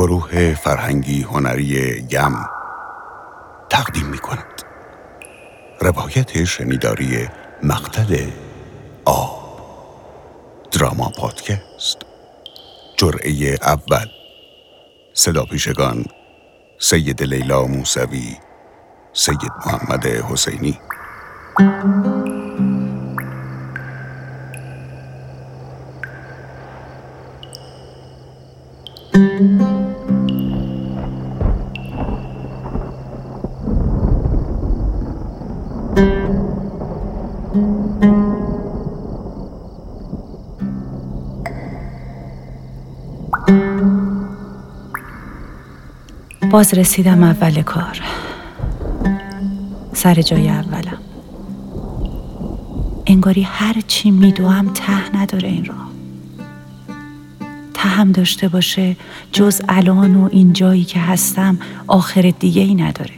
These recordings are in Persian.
گروه فرهنگی هنری یم تقدیم می کند روایت شنیداری مقتل آب. دراما پادکست. جرعه اول. صدا پیشگان سید لیلا موسوی سید محمد حسینی. باز رسیدم اول کار. سر جای اولم. انگاری هر چی میدوام ته نداره این راه. تهم داشته باشه جز الان و این جایی که هستم آخر دیگه ای نداره.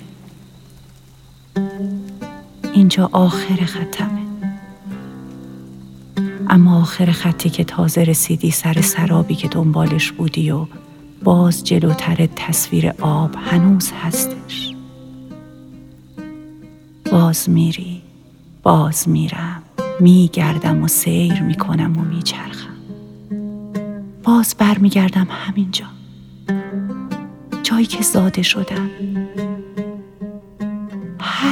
اینجا آخر خطمه. اما آخر خطی که تازه رسیدی سر سرابی که دنبالش بودی و باز جلوتر تصویر آب هنوز هستش. باز میری باز میرم میگردم و سیر می‌کنم و میچرخم. باز برمیگردم همینجا. جایی که زاده شدم.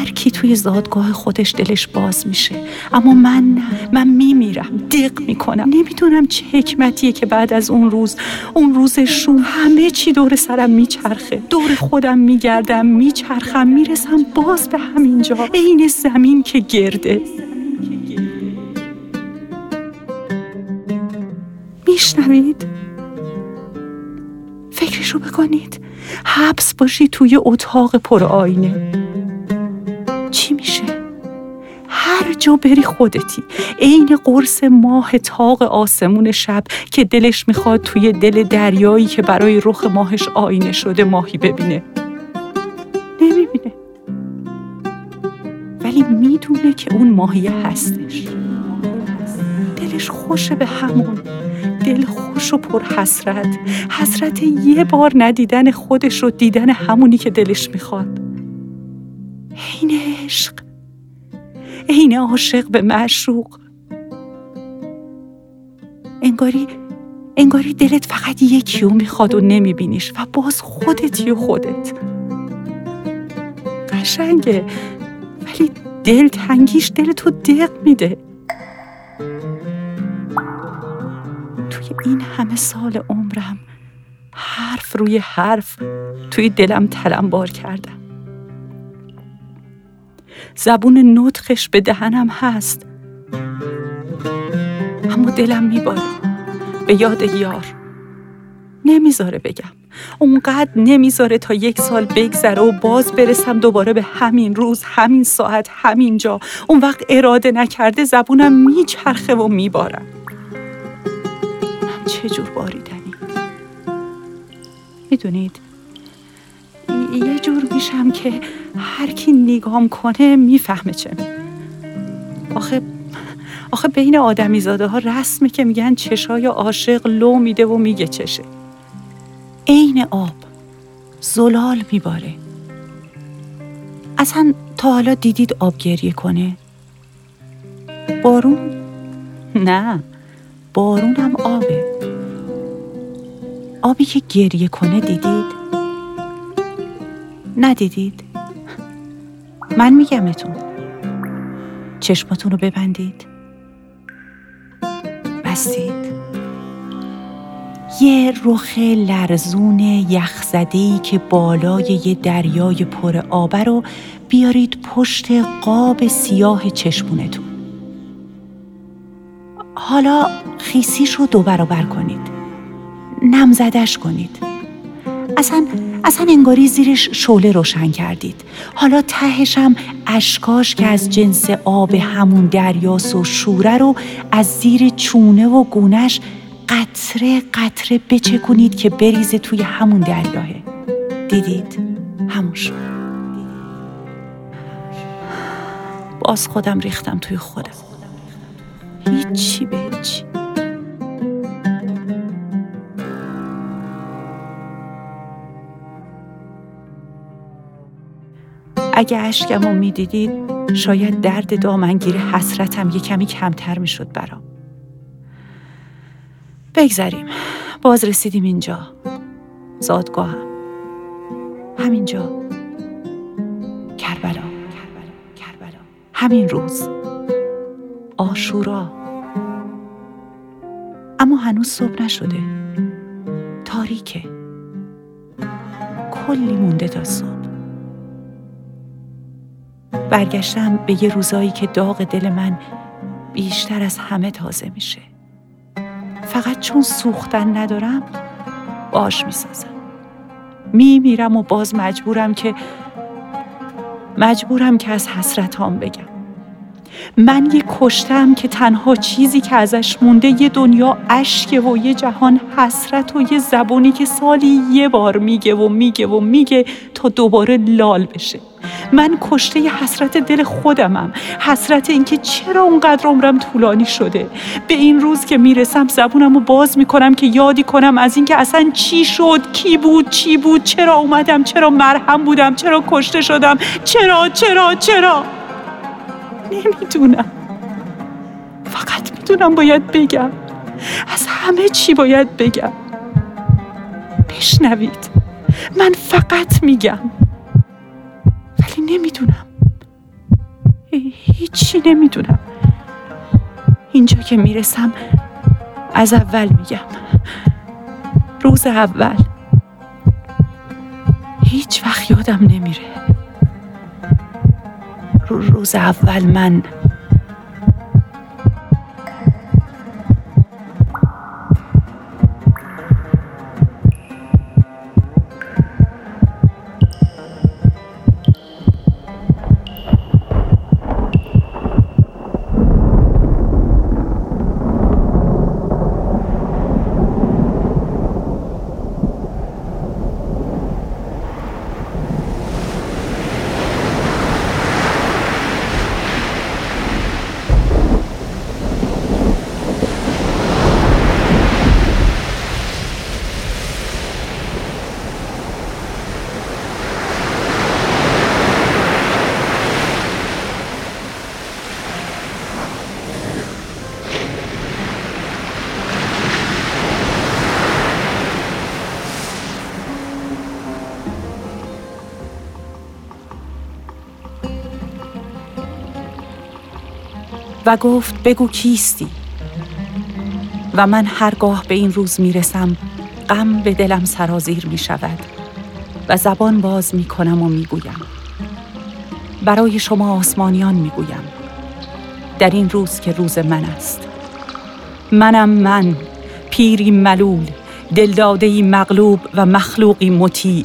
هر کی توی زادگاه خودش دلش باز میشه. اما من نه من میمیرم دق می‌کنم. نمی‌دونم چه حکمتیه که بعد از اون روز اون روز شوم همه چی دور سرم میچرخه. دور خودم میگردم میچرخم می‌رسم باز به همینجا. عین زمین که گرده. میشنوید؟ فکرشو بکنید. حبس باشی توی اتاق پر آینه چی میشه؟ هر جا بری خودتی عین قرص ماه تاق آسمون شب که دلش می‌خواد توی دل دریایی که برای رخ ماهش آینه شده ماهی ببینه. نمی‌بینه. ولی می‌دونه که اون ماهی هستش. دلش خوشه به همون. دل خوش و پر حسرت. حسرت یه بار ندیدن خودش رو دیدن همونی که دلش می‌خواد. عین عشق عین عاشق به معشوق. انگاری انگاری دلت فقط یکی رو می‌خواد و نمیبینیش و باز خودتی و خودت. قشنگه ولی دل تنگیش دلتو دق میده. توی این همه سال عمرم حرف روی حرف توی دلم تلمبار کردم. زبون نطخش به دهنم هست. اما دلم میباره. به یاد یار. نمی‌ذاره بگم. اونقدر نمی‌ذاره تا یک سال بگذره و باز برسم دوباره به همین روز همین ساعت همین جا. اون وقت اراده نکرده زبونم میچرخه و میبارم. جور باریدنی. می‌دونید یه جور میشم که هر کی نگام کنه می‌فهمه چه آخه آخه بین آدمی زاده ها رسمه که میگن چشای عاشق لو میده و میگه چشه. عین آب زلال میباره. اصلا تا حالا دیدید آب گریه کنه؟ بارون؟ نه بارون هم آبه. آبی که گریه کنه دیدید؟ ندیدید؟ من میگمتون چشماتون رو ببندید. بستید. یه رخ لرزون یخزدهی که بالای یه دریای پر آبه رو بیارید پشت قاب سیاه چشمونتون. حالا خیسیش رو دو برابر کنید. نمزدش کنید. اصلا اصلا انگاری زیرش شعله روشن کردید. حالا تهشم اشکاش که از جنس آب همون دریاس و شوره رو از زیر چونه و گونش قطره قطره بچکونید که بریزه توی همون دریاه دیدید؟ همون شد باز خودم ریختم توی خودم. هیچی به هیچی. اگه اشکم رو می‌دیدید شاید درد دامنگیر حسرتم یه کمی کمتر می‌شد برام. بگذریم. باز رسیدیم اینجا. زادگاهم. همینجا. کربلا. کربلا. همین روز. آشورا. اما هنوز صبح نشده. تاریکه. کلی مونده تا صبح. برگشتم به یه روزایی که داغ دل من بیشتر از همه تازه میشه. فقط چون سوختن ندارم باش می‌سازم. میمیرم و باز مجبورم که مجبورم که از حسرتام بگم. من یه کشتم که تنها چیزی که ازش مونده یه دنیا اشک و یه جهان حسرت و یه زبونی که سالی یه بار میگه و میگه و میگه تا دوباره لال بشه. من کشته حسرت دل خودمم. حسرت اینکه چرا اونقدر عمرم طولانی شده. به این روز که می‌رسم زبونم رو باز می‌کنم که یادی کنم از اینکه اصلا چی شد کی بود چی بود چرا اومدم چرا مرهم بودم چرا کشته شدم چرا چرا چرا؟ نمی‌دونم. فقط می‌دونم باید بگم. از همه چی باید بگم. بشنوید. من فقط میگم. ولی نمی‌دونم. هیچی نمی‌دونم. اینجا که می‌رسم از اول میگم. روز اول. هیچ وقت یادم نمیره. روز اول من؟ و گفت بگو کیستی؟ و من هرگاه به این روز می رسم غم به دلم سرازیر می شود و زبان باز می کنم و می گویم برای شما آسمانیان می گویم در این روز که روز من است. منم من پیری ملول دلدادهی مغلوب و مخلوقی مطیع.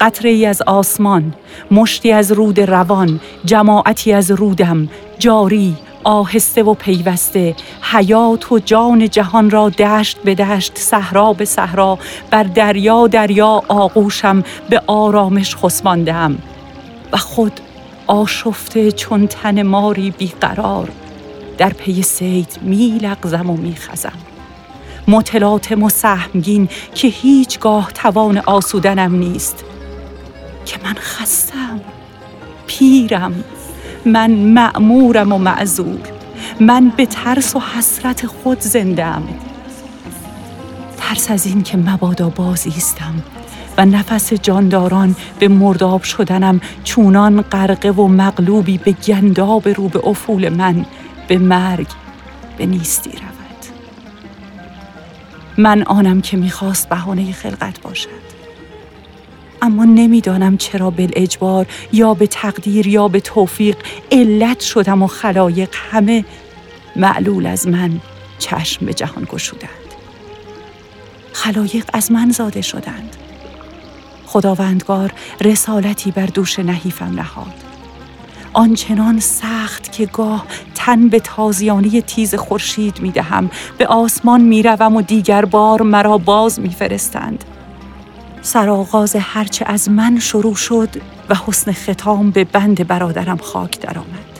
قطره ای از آسمان مشتی از رود روان جماعتی از رودم جاری آهسته و پیوسته حیات و جان جهان را دشت به دشت صحرا به صحرا بر دریا دریا آغوشم به آرامش خسماندم و خود آشفته چون تن ماری بیقرار در پی سید می لغزم و می خزم. متلاطم و سهمگین که هیچگاه توان آسودنم نیست. که من خستم پیرم. من معمورم و معذور. من به ترس و حسرت خود زندم ترس از این که مبادا بازیستم و نفس جانداران به مرداب شدنم چونان غرقه و مغلوبی به گنداب رو به افول من به مرگ به نیستی رود. من آنم که می‌خواست بهانه خلقت باشد. اما نمی‌دانم چرا اجبار یا به تقدیر یا به توفیق علت شدم و خلایق همه معلول از من چشم به جهان گشودند. خلایق از من زاده شدند. خداوندگار رسالتی بر دوش نحیفم نهاد. آنچنان سخت که گاه تن به تازیانی تیز خورشید می دهم به آسمان می روم و دیگر بار مرا باز می فرستند. سرآغاز هرچه از من شروع شد و حسن ختام به بند برادرم خاک درآمد.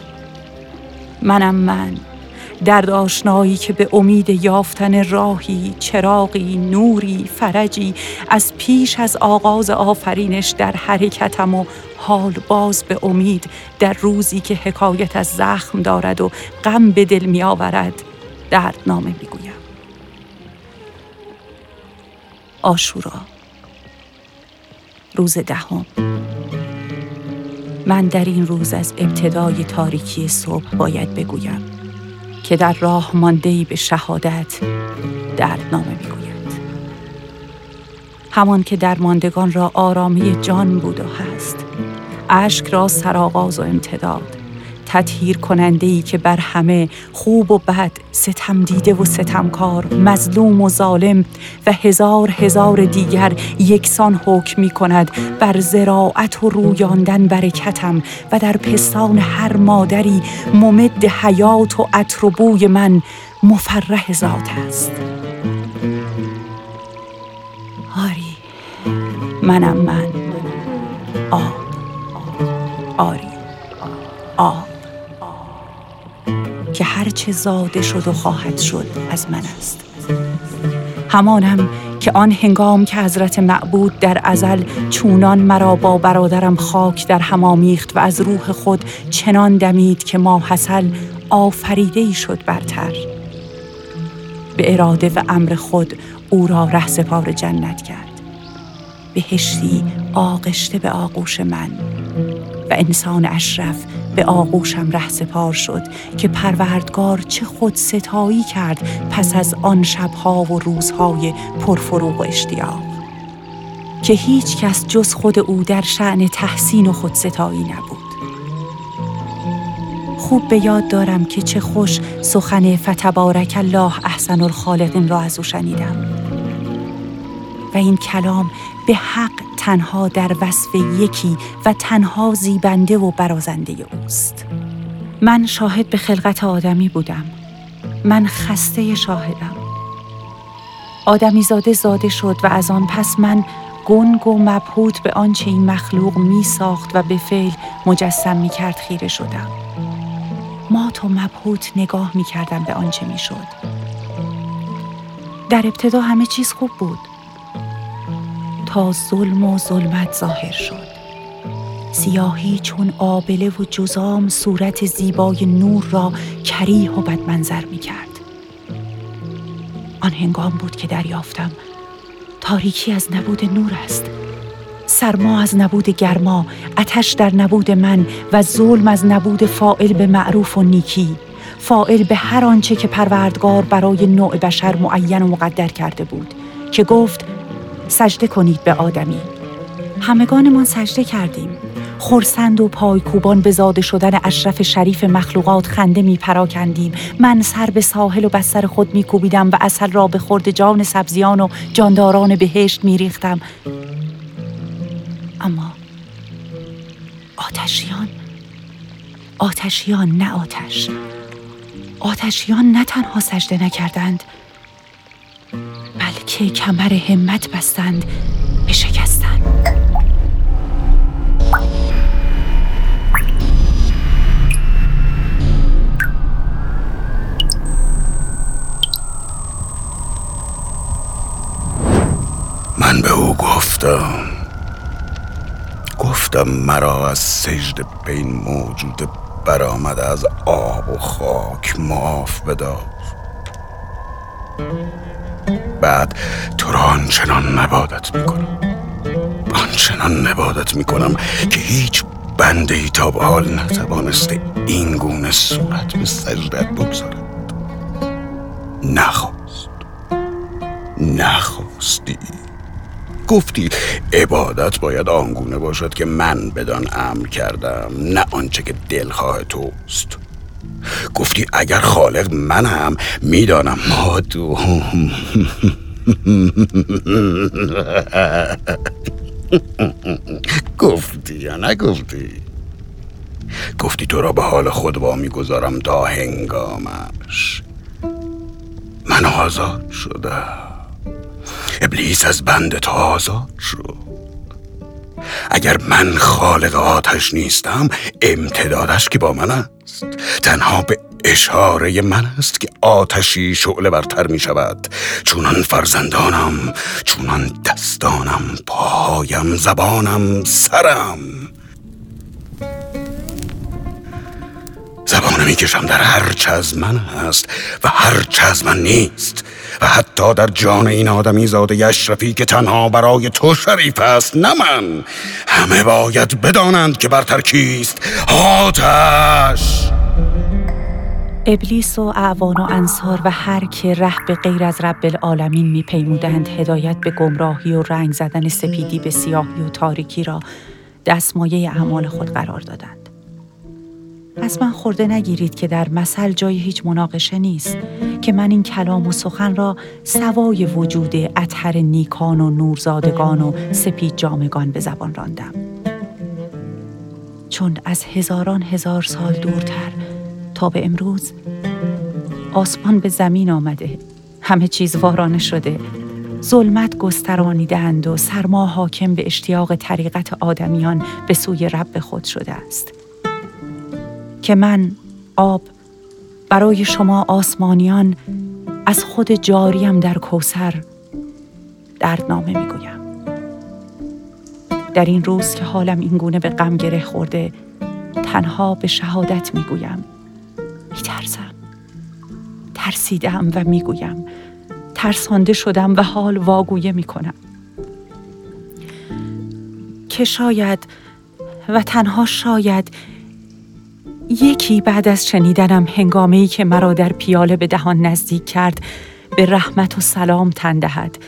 منم من درد آشنایی که به امید یافتن راهی چراغی نوری فرجی از پیش از آغاز آفرینش در حرکتم و حال باز به امید در روزی که حکایت از زخم دارد و غم به دل می آورد دردنامه می گویم آشورا روز دهم. من در این روز از ابتدای تاریکی صبح باید بگویم که در راه مانده به شهادت دردنامه می‌گوید. همان که در ماندگان را آرامی جان بود و هست اشک را سرآغاز و امتداد. تطهیر کننده که بر همه خوب و بد ستم دیده و ستمکار مظلوم و ظالم و هزار هزار دیگر یکسان حکم می کند بر زراعت و رویاندن برکتم و در پستان هر مادری ممد حیات و عطر و بوی من مفرح ذات است. آری منم من. آب آری آب که هرچه زاده شد و خواهد شد از من است. همانم که آن هنگام که حضرت معبود در ازل چونان مرا با برادرم خاک در هم آمیخت و از روح خود چنان دمید که ما حسل آفریده ای شد برتر. به اراده و امر خود او را ره سپار جنت کرد. بهشتی آغشته به آغوش من و انسان اشرف به آغوشم ره سپار شد که پروردگار چه خود ستایی کرد پس از آن شبها و روزهای پرفروغ و اشتیاق. که هیچ کس جز خود او در شعن تحسین و خود ستایی نبود. خوب به یاد دارم که چه خوش سخن فتبارک الله احسن الخالقین را از او شنیدم. و این کلام به حق تنها در وصف یکی و تنها زیبنده و برازنده اوست. من شاهد به خلقت آدمی بودم. من خسته شاهدم. آدمی زاده زاده شد و از آن پس من گنگ و مبهوت به آنچه این مخلوق می ساخت و به فعل مجسم می کرد خیره شدم. مات و مبهوت نگاه می کردم به آنچه می شد در ابتدا همه چیز خوب بود. تا ظلم و ظلمت ظاهر شد. سیاهی چون آبله و جزام صورت زیبای نور را کریه و بدمنظر می کرد. آن هنگام بود که دریافتم. تاریکی از نبود نور است. سرما از نبود گرما اتش در نبود من و ظلم از نبود فائل به معروف و نیکی. فائل به هر آنچه که پروردگار برای نوع بشر معین و مقدر کرده بود که گفت سجده کنید به آدمی. همگانمان سجده کردیم. خورسند و پایکوبان به زاده شدن اشرف شریف مخلوقات خنده می پراکندیم. من سر به ساحل و بستر خود می کوبیدم و اصل را به خورد جان سبزیان و جانداران بهشت می ریختم. اما آتشیان آتشیان نه آتش. آتشیان نه تنها سجده نکردند که کمر همت بستند بشکستند. من به او گفتم. گفتم مرا از سجد به این موجود برآمده از آب و خاک معاف بدار. بعد تو را آنچنان نبادت می‌کنم. آنچنان نبادت می‌کنم که هیچ بنده ای تا به حال نتوانسته این گونه صورت به سجدت بگذارد. نخواست. نخواستی. گفتی عبادت باید آنگونه باشد که من بدان امر کردم نه آنچه که دلخواه توست. گفتی اگر خالق منم می‌دانم ما تو گفتی یا نگفتی؟ گفتی تو را به حال خود با می‌گذارم تا هنگامش. من آزاد شدم. ابلیس از بند تو آزاد شد. اگر من خالق آتش نیستم امتدادش که با من است. تنها به اشاره من است که آتشی شعله برتر می شود. چونان فرزندانم چونان دستانم پایم زبانم سرم. زبانه می‌کشم در هر چه از من هست و هر چه از من نیست. و حتی در جان این آدمی زاده اشرفی که تنها برای تو شریف است نه من. همه باید بدانند که برتر کیست آتش. ابلیس و اعوان و انصار و هر که ره به غیر از رب العالمین میپیمودند هدایت به گمراهی و رنگ زدن سپیدی به سیاهی و تاریکی را دستمایه اعمال خود قرار دادند. از من خورده نگیرید که در مثل جای هیچ مناقشه نیست. که من این کلام و سخن را سوای وجود اطهر نیکان و نورزادگان و سپید جامگان به زبان راندم. چون از هزاران هزار سال دورتر تا به امروز آسمان به زمین آمده همه چیز وارانه شده ظلمت گسترانیدند و سرما حاکم به اشتیاق طریقت آدمیان به سوی رب خود شده است. که من آب برای شما آسمانیان از خود جاریم در کوسر دردنامه می‌گویم. در این روز که حالم این گونه به غم گره خورده تنها به شهادت می‌گویم. میترسم. ترسیدم و می‌گویم. ترسانده شدم و حال واگویه می‌کنم. که شاید و تنها شاید یکی بعد از شنیدنم هنگامه ای که مرا در پیاله به دهان نزدیک کرد به رحمت و سلام تن دهد.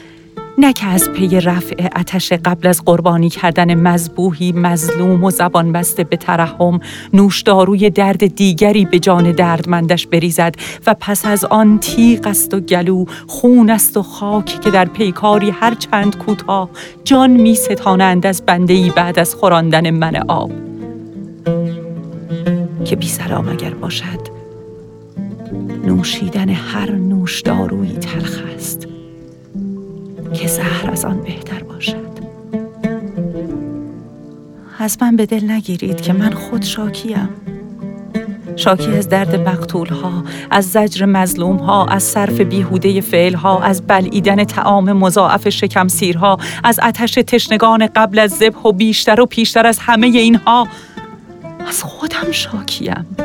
نه که از پی رفع اتش قبل از قربانی کردن مذبوحی مظلوم و زبان بسته به ترحم نوشداروی درد دیگری به جان دردمندش بریزد و پس از آن تیغ است و گلو خون است و خاک که در پیکاری هر چند کوتاه جان می ستانند از بنده بعد از خوراندن من آب. که بی سلام اگر باشد نوشیدن هر نوش دارویی تلخ است که زهر از آن بهتر باشد. از من به دل نگیرید که من خود شاکیم. شاکی از درد مقتول ها، از زجر مظلوم ها، از صرف بیهوده فعل ها، از بلعیدن تعام مضاعف شکم سیرها، از آتش تشنگان قبل از ذبح و بیشتر و پیشتر از همه اینها. از خودم شاکیم.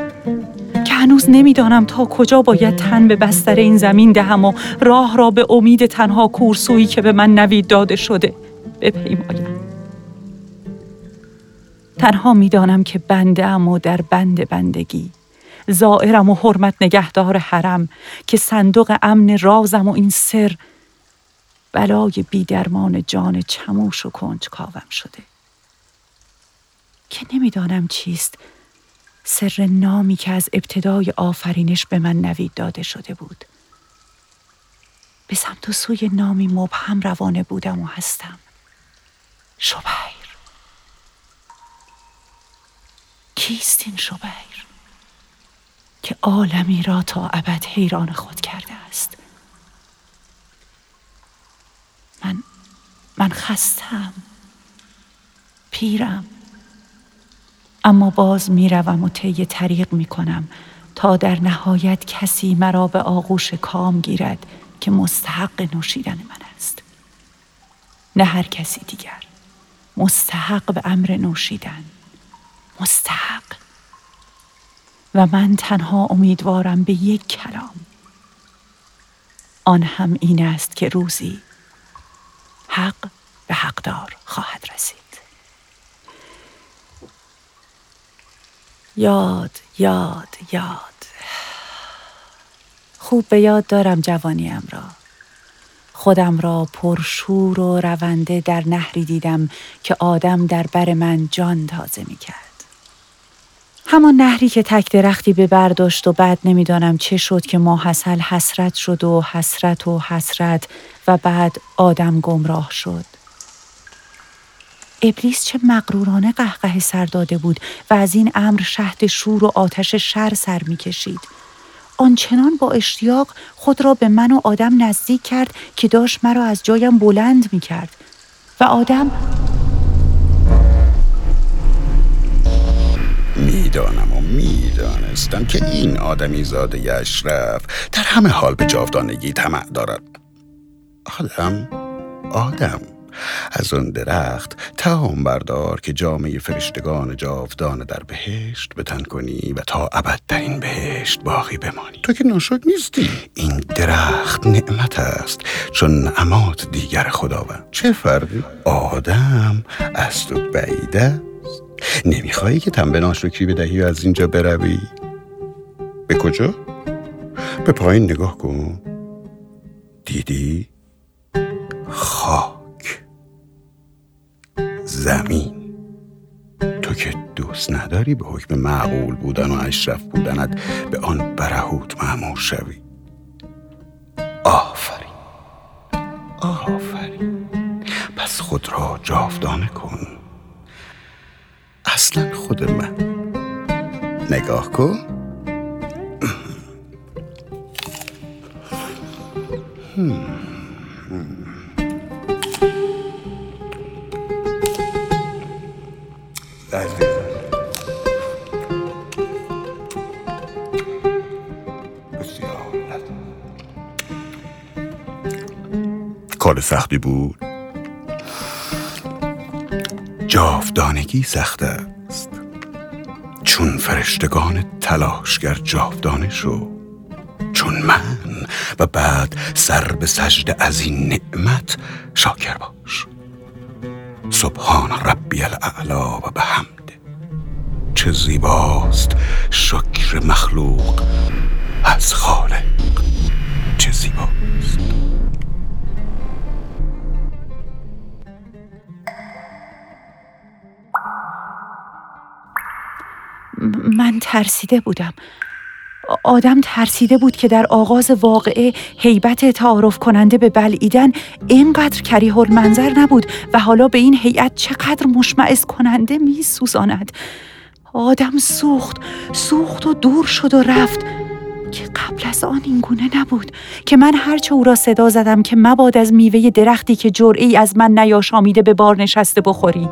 که هنوز نمی‌دانم تا کجا باید تن به بستر این زمین دهم و راه را به امید تنها کورسویی که به من نوید داده شده بپیمایم. تنها می‌دانم که بنده و در بند بندگی زائرم و حرمت نگهدار حرم که صندوق امن رازم و این سر بلای بیدرمان جان چموش و کنج کاوم شده. که نمی‌دانم چیست. سر نامی که از ابتدای آفرینش به من نوید داده شده بود. به سمت و سوی نامی مبهم روانه بودم و هستم. شبیر. کیست این شبیر؟ که عالمی را تا ابد حیران خود کرده است. من من خستم. پیرم. اما باز می‌روم و طی طریق می کنم تا در نهایت کسی مرا به آغوش کام گیرد که مستحق نوشیدن من است. نه هر کسی دیگر. مستحق به امر نوشیدن. مستحق. و من تنها امیدوارم به یک کلام. آن هم این است که روزی حق به حقدار خواهد رسید. یاد یاد یاد خوب به یاد دارم جوانیم را خودم را پرشور و رونده در نهری دیدم که آدم در بر من جان تازه می کرد. همان نهری که تک درختی به برداشت و بعد نمی‌دانم چه شد که ما حسل حسرت شد و حسرت و حسرت و بعد آدم گمراه شد. ابلیس چه مغرورانه قهقه سر داده بود و از این امر شهد شور و آتش شر سر می‌کشید. آنچنان با اشتیاق خود را به من و آدم نزدیک کرد که داشت مرا از جایم بلند می کرد و آدم می‌دانم و می‌دانستم که این آدمی زاده اشرف در همه حال به جاودانگی طمع دارد. آدم آدم. از آن درخت تهام بردار که جامعه فرشتگان جاودان در بهشت بتن کنی و تا ابد در این بهشت باقی بمانی. تو که ناشک نیستی. این درخت نعمت است چون نعمات دیگر خداوند. چه فرقی؟ آدم از تو بعید است. نمیخوایی که تن به ناشکری بدهی و از اینجا بروی؟ به کجا؟ به پایین نگاه کن. دیدی؟ خاک زمین. تو که دوست نداری به حکم معقول بودن و اشرف بودنت به آن برهوت معمور شوی. آفرین. آفرین. پس خود را جاودانه کن. اصلا خود من. نگاه کن. کار سختی بود؟ جاودانگی سخت است. چون فرشتگان تلاشگر جاودانه شو چون من و بعد سر به سجده از این نعمت شاکر باش. سبحان ربی الاعلا و به حمد چه زیباست شکر مخلوق از خالق. چه زیباست من ترسیده بودم آدم ترسیده بود که در آغاز واقعه هیبت تعارف کننده به بلعیدن اینقدر کریه منظر نبود و حالا به این هیئت چقدر مشمعز کننده می سوزاند. آدم سوخت سوخت و دور شد و رفت که قبل از آن این گونه نبود که من هرچه او را صدا زدم که مباد از میوه درختی که جرعی از من نیاشامیده به بار نشسته بخوری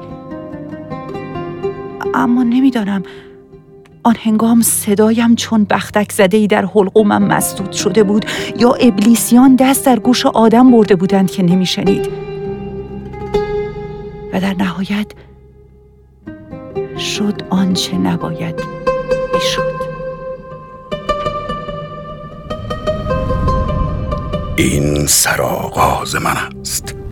اما نمی‌دانم آن هنگام صدایم چون بختک زده ای در حلقومم مسدود شده بود یا ابلیسیان دست در گوش آدم برده بودند که نمیشنید. و در نهایت شد آنچه نباید می‌شد. این سرآغاز من است.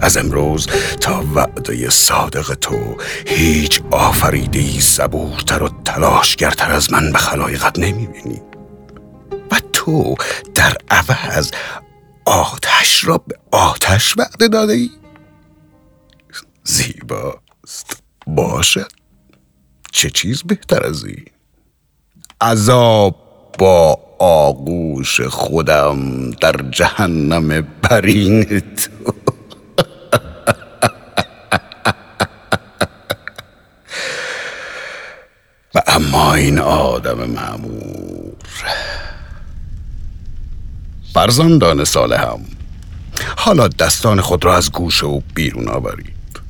از امروز تا وعده صادق تو هیچ آفریده صبورتر و تلاشگرتر از من به خلایقت نمی‌بینی. و تو در عوض آتش را به آتش وعده داده ای زیباست. باشد. چه چیز بهتر از این؟ عذاب با آغوش خودم در جهنم برین تو. اما این آدم معمور. فرزندان هم حالا دستان خود را از گوش او بیرون آورید.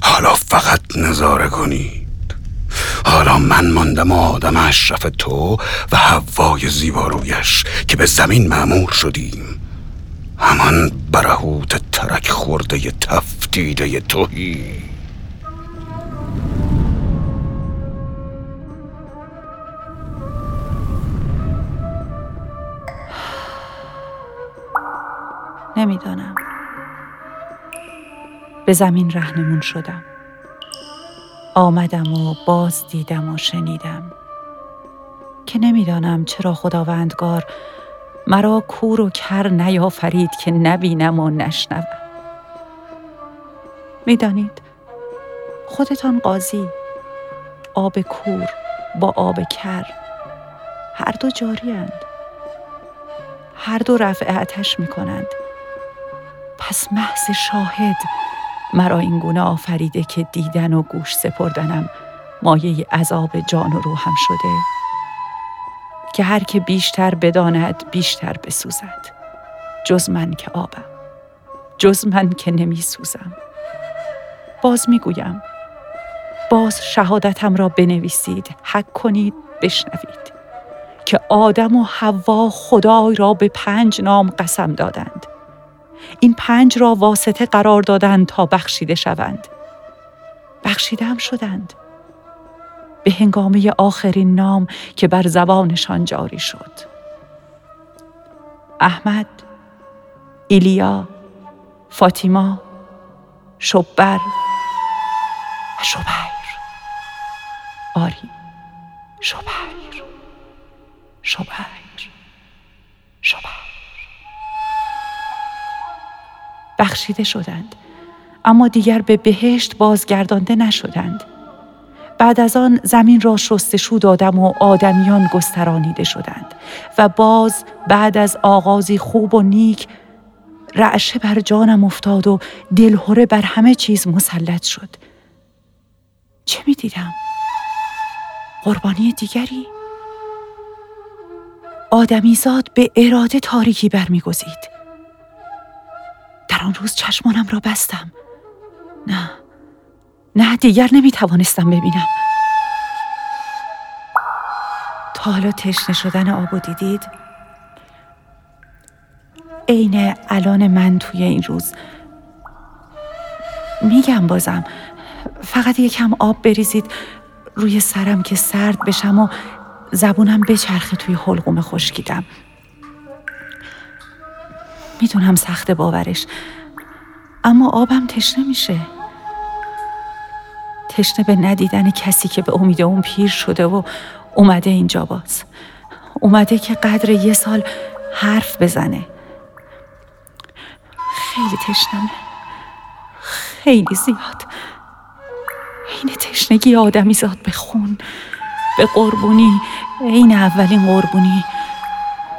حالا فقط نظاره کنید. حالا من ماندم آدم اشرف تو و هوای زیبارویش که به زمین معمور شدیم. همان برهوت ترک خورده تفتیده توهی نمی‌دانم. به زمین رهنمون شدم. آمدم و باز دیدم و شنیدم که نمی‌دانم چرا خداوندگار مرا کور و کر نیافرید که نبینم و نشنوم. می‌دانید خودتان قاضی آب کور با آب کر. هر دو جاریند هر دو رفع آتش می کنند پس محض شاهد مرا این گونه آفریده که دیدن و گوش سپردنم مایه عذاب جان و روحم شده. که هر که بیشتر بداند بیشتر بسوزد. جز من که آبم. جز من که نمی سوزم باز می گویم باز شهادتم را بنویسید. حک کنید بشنوید. که آدم و حوا خدای را به پنج نام قسم دادند. این پنج را واسطه قرار دادند تا بخشیده شوند. بخشیده هم شدند. به هنگامه آخرین نام که بر زبانشان جاری شد. احمد ایلیا فاطیما شبر و شبیر. آری شبیر. شبیر. شبیر. بخشیده شدند اما دیگر به بهشت بازگردانده نشدند بعد از آن زمین را شستشو دادم و آدمیان گسترانیده شدند و باز بعد از آغازی خوب و نیک رعشه بر جانم افتاد و دلهوره بر همه چیز مسلط شد چه می دیدم؟ قربانی دیگری؟ آدمیزاد به اراده تاریکی برمیگزید در آن روز چشمانم را بستم. نه نه دیگر نمی توانستم ببینم. تا حالا تشنه شدن آب دیدید؟ عین الان من توی این روز. میگم بازم فقط یکم آب بریزید روی سرم که سرد بشم و زبونم بچرخه توی حلقوم خشکیدم. می‌دونم سخت باورش. اما آبم تشنه میشه. تشنه به ندیدن کسی که به امید اون پیر شده و اومده اینجا باز. اومده که قدر یه سال حرف بزنه. خیلی تشنمه خیلی زیاد. این تشنگی آدمی زاد به خون به قربونی این اولین قربونی.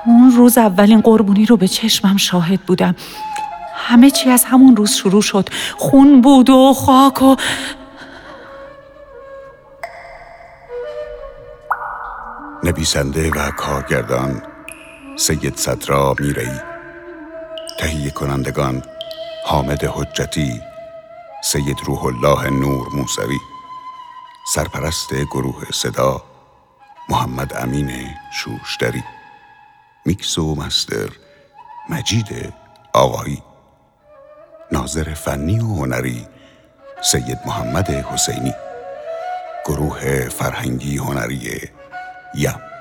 اون روز اولین قربونی رو به چشمم شاهد بودم. همه چی از همون روز شروع شد. خون بود و خاک و نویسنده و کارگردان سید صدرا میرئی تهیه کنندگان حامد حجتی سید روح الله نور موسوی سرپرست گروه صدا محمد امین شوشتری. میکس و مستر مجید آقایی ناظر فنی و هنری سید محمد حسینی گروه فرهنگی هنری یم.